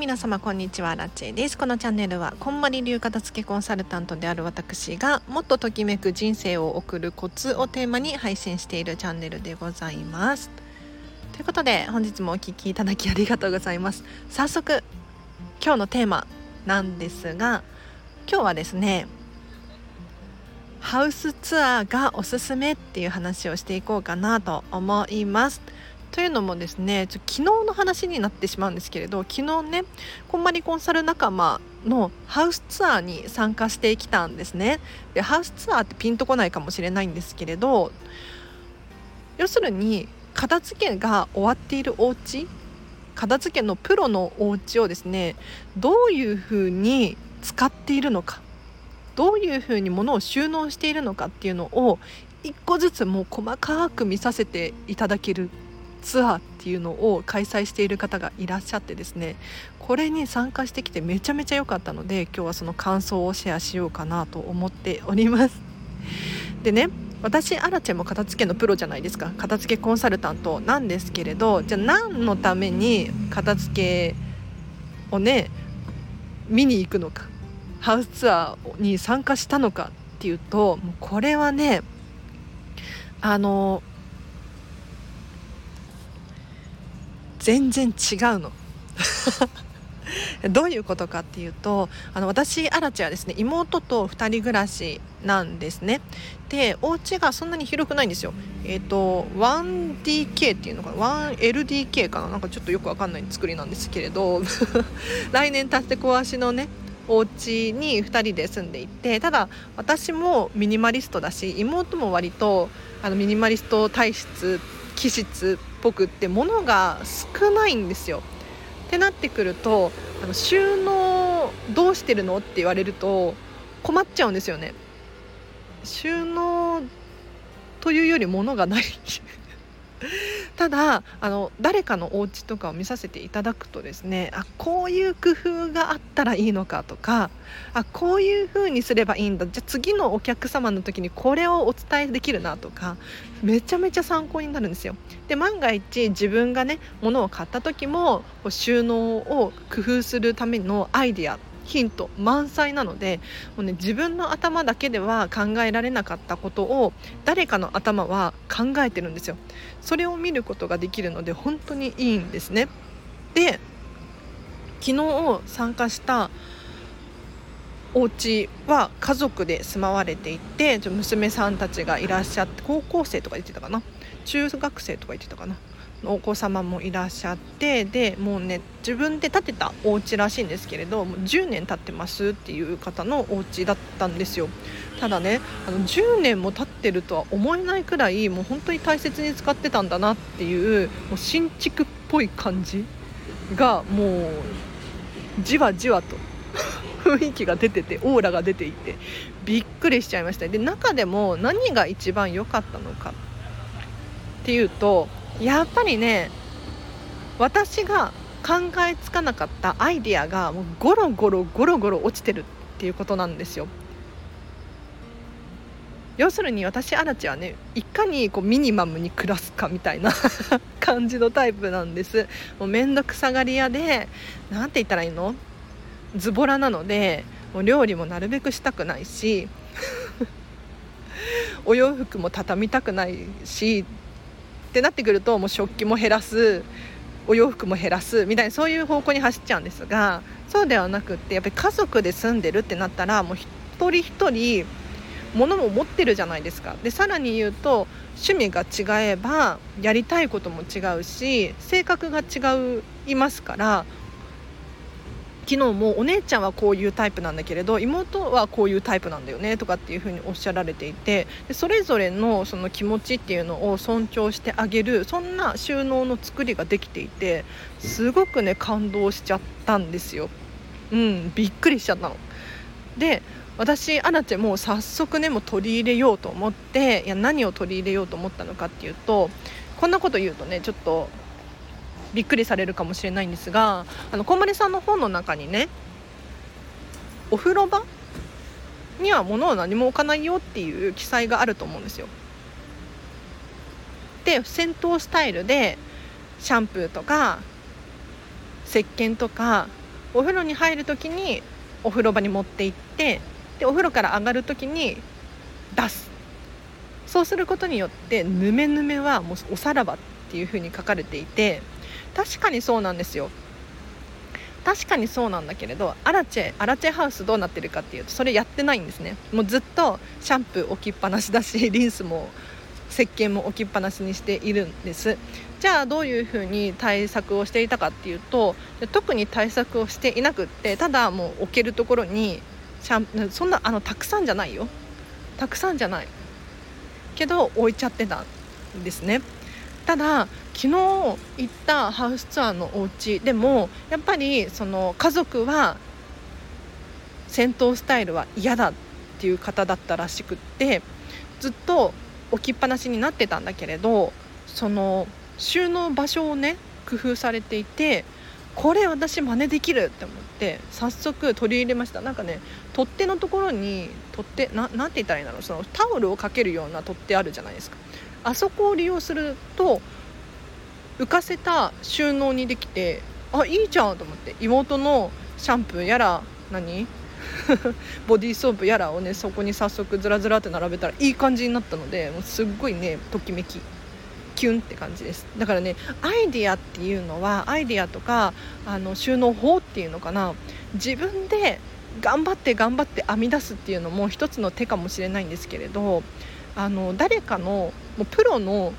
皆様こんにちはラッチェです。このチャンネルはこんまり流片付けコンサルタントである私がもっとときめく人生を送るコツをテーマに配信しているチャンネルでございます。ということで本日もお聴きいただきありがとうございます。早速今日のテーマなんですが今日はですねハウスツアーがおすすめっていう話をしていこうかなと思います。というのもですね昨日の話になってしまうんですけれど昨日ねこんまりコンサル仲間のハウスツアーに参加してきたんですね。でハウスツアーってピンとこないかもしれないんですけれど要するに片付けが終わっているお家片付けのプロのお家をですねどういうふうに使っているのかどういうふうに物を収納しているのかっていうのを一個ずつもう細かく見させていただけるツアーっていうのを開催している方がいらっしゃってですねこれに参加してきてめちゃめちゃ良かったので今日はその感想をシェアしようかなと思っております。でね私アラチェも片付けのプロじゃないですか。片付けコンサルタントなんですけれどじゃあ何のために片付けをね見に行くのか。ハウスツアーに参加したのかっていうともうこれはねあの全然違うの。どういうことかっていうとあの私アラチはですね妹と2人暮らしなんですね。でお家がそんなに広くないんですよ。えっ、ー、と 1DK っていうのかな？1LDK かな？なんかちょっとよくわかんない作りなんですけれど。来年建て壊しのねお家に2人で住んでいてただ私もミニマリストだし妹も割とあのミニマリスト体質気質ぽくって物が少ないんですよ。ってなってくるとあの収納どうしてるのって言われると困っちゃうんですよね。収納というより物がない ただあの誰かのお家とかを見させていただくとですねあこういう工夫があったらいいのかとかあこういう風にすればいいんだじゃあ次のお客様の時にこれをお伝えできるなとかめちゃめちゃ参考になるんですよ。で万が一自分がね物を買った時も収納を工夫するためのアイデアヒント満載なのでもう、ね、自分の頭だけでは考えられなかったことを誰かの頭は考えてるんですよ。それを見ることができるので本当にいいんですね。で昨日参加したお家は家族で住まわれていて娘さんたちがいらっしゃって高校生とか言ってたかな？中学生とか言ってたかな？お子様もいらっしゃってでもうね自分で建てたお家らしいんですけれどもう10年経ってますっていう方のお家だったんですよ。ただねあの10年も経ってるとは思えないくらいもう本当に大切に使ってたんだなっていうもう新築っぽい感じがもうじわじわと雰囲気が出ててオーラが出ていてびっくりしちゃいましたで中でも何が一番良かったのかっていうとやっぱりね私が考えつかなかったアイディアがもうゴロゴロゴロゴロ落ちてるっていうことなんですよ。要するに私アラチはねいかにこうミニマムに暮らすかみたいな 感じのタイプなんですもうめんどくさがり屋で何て言ったらいいの？ズボラなのでもう料理もなるべくしたくないし お洋服も畳みたくないしってなってくるともう食器も減らすお洋服も減らすみたいなそういう方向に走っちゃうんですがそうではなくってやっぱり家族で住んでるってなったらもう一人一人物も持ってるじゃないですか。でさらに言うと趣味が違えばやりたいことも違うし性格が違いますから昨日もお姉ちゃんはこういうタイプなんだけれど妹はこういうタイプなんだよねとかっていうふうにおっしゃられていてそれぞれのその気持ちっていうのを尊重してあげるそんな収納の作りができていてすごくね感動しちゃったんですよ。うん、びっくりしちゃったの。で私アナチェもう早速ねもう取り入れようと思っていや何を取り入れようと思ったのかっていうとこんなこと言うとねちょっとびっくりされるかもしれないんですがあのこんまりさんの本の中にねお風呂場には物を何も置かないよっていう記載があると思うんですよ。で銭湯スタイルでシャンプーとか石鹸とかお風呂に入る時にお風呂場に持って行ってでお風呂から上がる時に出すそうすることによってヌメヌメはもうおさらばっていう風に書かれていて確かにそうなんですよ。確かにそうなんだけれどアラチェアラチェハウスどうなってるかっていうとそれやってないんですね。もうずっとシャンプー置きっぱなしだし リンスも石鹸も置きっぱなしにしているんです。じゃあどういうふうに対策をしていたかっていうと特に対策をしていなくってただもう置けるところにシャンそんなあのたくさんじゃないよ。たくさんじゃない。けど置いちゃってたんですね。ただ昨日行ったハウスツアーのお家でもやっぱりその家族は戦闘スタイルは嫌だっていう方だったらしくってずっと置きっぱなしになってたんだけれどその収納場所をね工夫されていてこれ私真似できるって思って早速取り入れました。なんかね取っ手のところに取っ手ななんて言ったらいいんだろう。そのタオルをかけるような取っ手あるじゃないですか。あそこを利用すると浮かせた収納にできてあいいじゃんと思って。妹のシャンプーやら何？ボディーソープやらをねそこに早速ずらずらって並べたらいい感じになったのでもうすっごいねときめき。キュンって感じです。だからねアイディアっていうのはアイディアとかあの収納法っていうのかな。自分で頑張って頑張って編み出すっていうのも一つの手かもしれないんですけれどあの誰かのもうプロの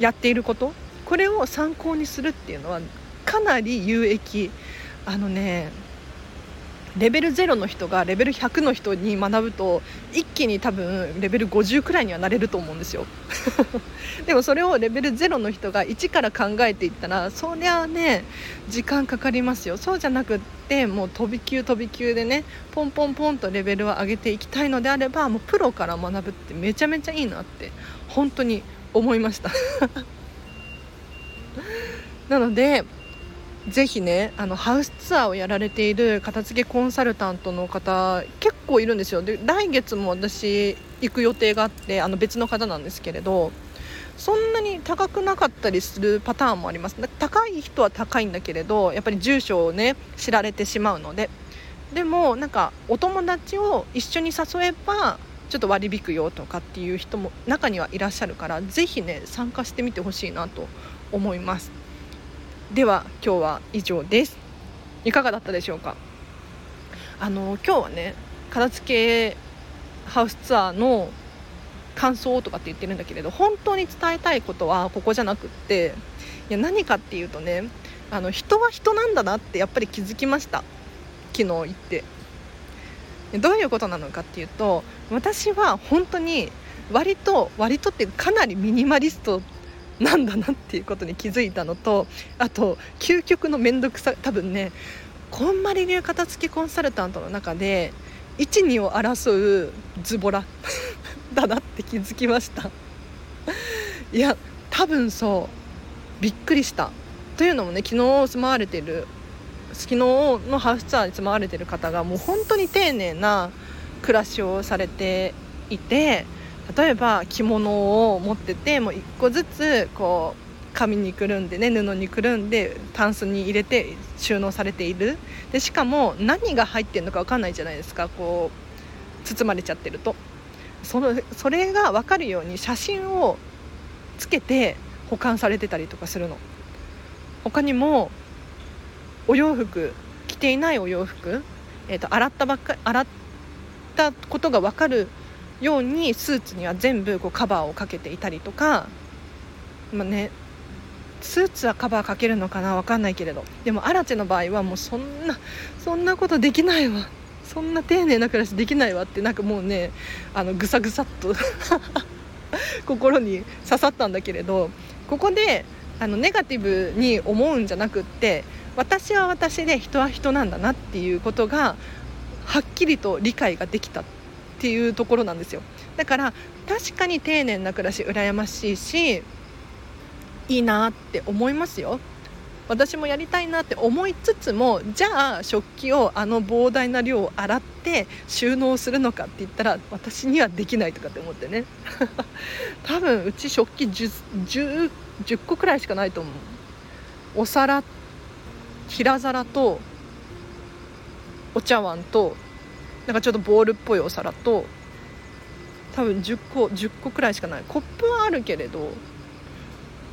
やっていることこれを参考にするっていうのはかなり有益。あのねレベル0の人がレベル100の人に学ぶと一気に多分レベル50くらいにはなれると思うんですよ。でもそれをレベル0の人が1から考えていったらそりゃあね時間かかりますよ。そうじゃなくってもう飛び級飛び級でねポンポンポンとレベルを上げていきたいのであればもうプロから学ぶってめちゃめちゃいいなって本当に思いました。なのでぜひねあのハウスツアーをやられている片付けコンサルタントの方結構いるんですよ。で来月も私行く予定があってあの別の方なんですけれどそんなに高くなかったりするパターンもあります。高い人は高いんだけれどやっぱり住所をね知られてしまうので。でもなんかお友達を一緒に誘えばちょっと割り引くよとかっていう人も中にはいらっしゃるからぜひね参加してみてほしいなと思います。では今日は以上です。いかがだったでしょうか？あの今日はね片付けハウスツアーの感想とかって言ってるんだけれど本当に伝えたいことはここじゃなくっていや何かっていうとねあの人は人なんだなってやっぱり気づきました。昨日行って。どういうことなのかっていうと私は本当に割と割とってかなりミニマリストなんだなっていうことに気づいたのとあと究極の面倒くさ多分ねこんまり流片付けコンサルタントの中で12を争うズボラ だなって気づきました。いや多分そうびっくりした。というのもね昨日住まわれてる昨日のハウスツアーに住まわれてる方がもう本当に丁寧な暮らしをされていて例えば着物を持っててもう1個ずつこう紙にくるんでね布にくるんでタンスに入れて収納されている。でしかも何が入ってるのか分かんないじゃないですか。こう包まれちゃってると。そのそれが分かるように写真をつけて保管されてたりとかするの。他にもお洋服着ていないお洋服、えーと、洗ったばっか洗ったことが分かるようにスーツには全部こうカバーをかけていたりとか、まあね、スーツはカバーかけるのかな分かんないけれどでもアラチェの場合はもうそんなそんなことできないわ。そんな丁寧な暮らしできないわってなんかもうねあのぐさぐさっと 心に刺さったんだけれどここであのネガティブに思うんじゃなくって私は私で人は人なんだなっていうことがはっきりと理解ができたっていうところなんですよ。だから確かに丁寧な暮らし羨ましいしいいなって思いますよ。私もやりたいなって思いつつもじゃあ食器をあの膨大な量を洗って収納するのかって言ったら私にはできないとかって思ってね。多分うち食器 10, 10, 10個くらいしかないと思う。お皿平皿とお茶碗となんかちょっとボールっぽいお皿と多分10個10個くらいしかない。コップはあるけれど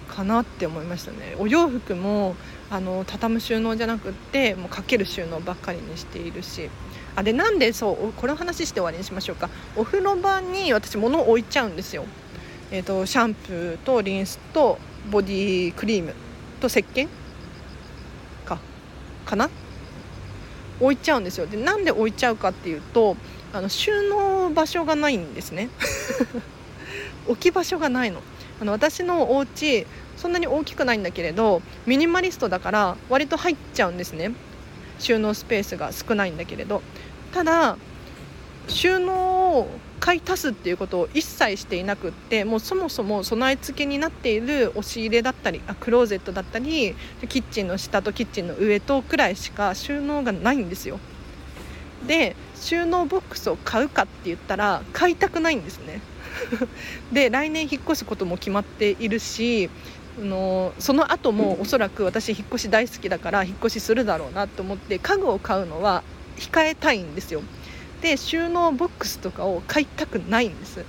かなって思いましたね。お洋服もあの畳む収納じゃなくってもうかける収納ばっかりにしているし。あでなんでそうこれの話して終わりにしましょうか。お風呂場に私物を置いちゃうんですよ。えーと、シャンプーとリンスとボディクリームと石鹸かな？置いちゃうんですよ。でなんで置いちゃうかっていうとあの収納場所がないんですね。置き場所がないの。あの私のお家そんなに大きくないんだけれどミニマリストだから割と入っちゃうんですね。収納スペースが少ないんだけれど。ただ収納を買い足すっていうことを一切していなくってもうそもそも備え付けになっている押し入れだったりあクローゼットだったりキッチンの下とキッチンの上とくらいしか収納がないんですよ。で収納ボックスを買うかって言ったら買いたくないんですね。で来年引っ越すことも決まっているしのその後もおそらく私引っ越し大好きだから引っ越しするだろうなと思って家具を買うのは控えたいんですよ。で収納ボックスとかを買いたくないんです。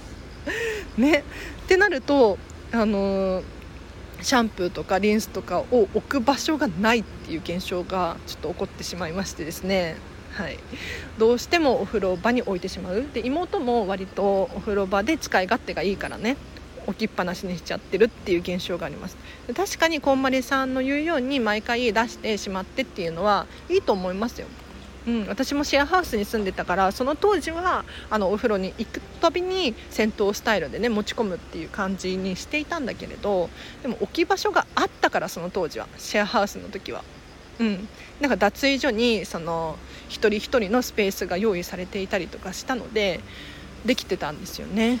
ね。ってなるとあのシャンプーとかリンスとかを置く場所がないっていう現象がちょっと起こってしまいましてですね。はい、どうしてもお風呂場に置いてしまう。で妹も割とお風呂場で使い勝手がいいからね置きっぱなしにしちゃってるっていう現象があります。確かにこんまりさんの言うように毎回出してしまってっていうのはいいと思いますようん、私もシェアハウスに住んでたからその当時はあのお風呂に行くたびに銭湯スタイルでね持ち込むっていう感じにしていたんだけれどでも置き場所があったからその当時はシェアハウスの時は。うん、なんか脱衣所にその一人一人のスペースが用意されていたりとかしたのでできてたんですよね。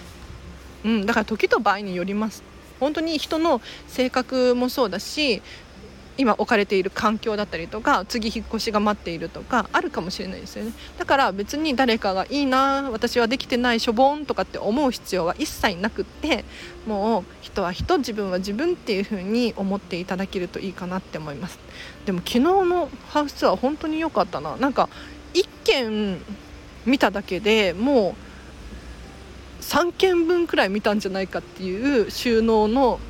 うん、だから時と場合によります本当に人の性格もそうだし今置かれている環境だったりとか次引っ越しが待っているとかあるかもしれないですよね。だから別に誰かがいいな私はできてないしょぼんとかって思う必要は一切なくってもう人は人自分は自分っていう風に思っていただけるといいかなって思います。でも昨日のハウスツアー本当に良かったな。なんか1軒見ただけでもう3軒分くらい見たんじゃないかっていう収納の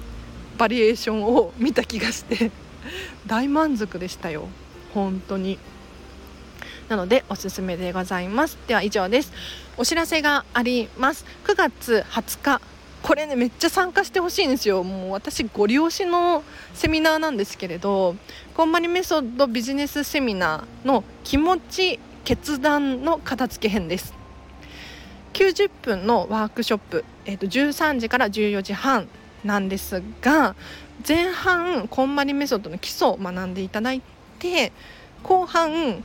バリエーションを見た気がして。大満足でしたよ。本当に。なのでおすすめでございます。では以上です。お知らせがあります。9月20日。これねめっちゃ参加してほしいんですよ。もう私ご利用しのセミナーなんですけれどこんまりメソッドビジネスセミナーの気持ち決断の片付け編です。90分のワークショップ、えー、と13時から14時半。なんですが前半こんまりメソッドの基礎を学んでいただいて後半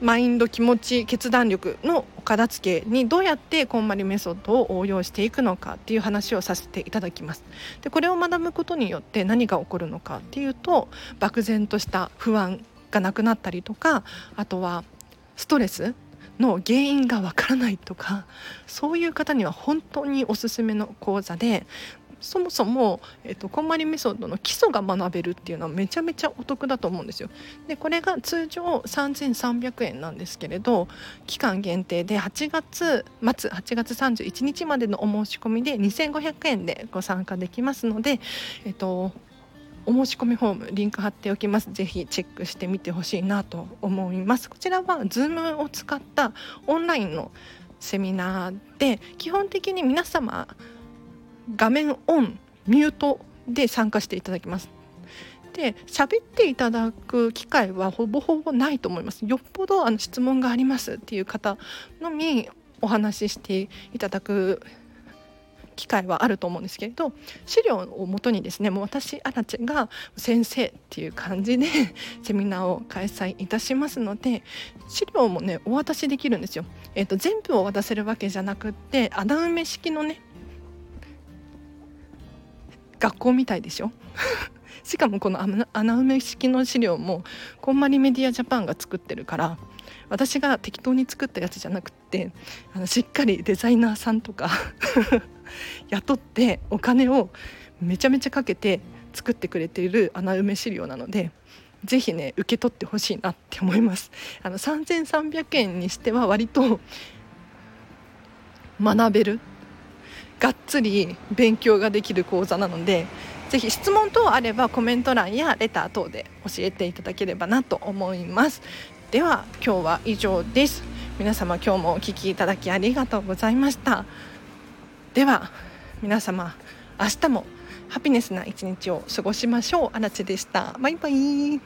マインド気持ち決断力のお片付けにどうやってこんまりメソッドを応用していくのかっていう話をさせていただきます。でこれを学ぶことによって何が起こるのかっていうと漠然とした不安がなくなったりとかあとはストレスの原因がわからないとかそういう方には本当におすすめの講座でそもそも、えーと、こんまりメソッドの基礎が学べるっていうのはめちゃめちゃお得だと思うんですよ。でこれが通常3300円なんですけれど期間限定で8月末8月31日までのお申し込みで2500円でご参加できますので、えーと、お申し込みフォームリンク貼っておきますぜひチェックしてみてほしいなと思いますこちらは Zoom を使ったオンラインのセミナーで基本的に皆様画面オンミュートで参加していただきます。で喋っていただく機会はほぼほぼないと思います。よっぽどあの質問がありますっていう方のみお話ししていただく機会はあると思うんですけれど資料をもとにですねもう私アラチェが先生っていう感じで セミナーを開催いたしますので資料もねお渡しできるんですよ。えーと、全部を渡せるわけじゃなくって穴埋め式のね学校みたいでしょ しかもこの穴埋め式の資料もこんまりメディアジャパンが作ってるから私が適当に作ったやつじゃなくってあのしっかりデザイナーさんとか 雇ってお金をめちゃめちゃかけて作ってくれている穴埋め資料なのでぜひね受け取ってほしいなって思います。あの3300円にしては割と学べるがっつり勉強ができる講座なのでぜひ質問等あればコメント欄やレター等で教えていただければなと思います。では今日は以上です。皆様今日もお聴きいただきありがとうございました。では皆様明日もハピネスな一日を過ごしましょう。あらちでした。バイバイ。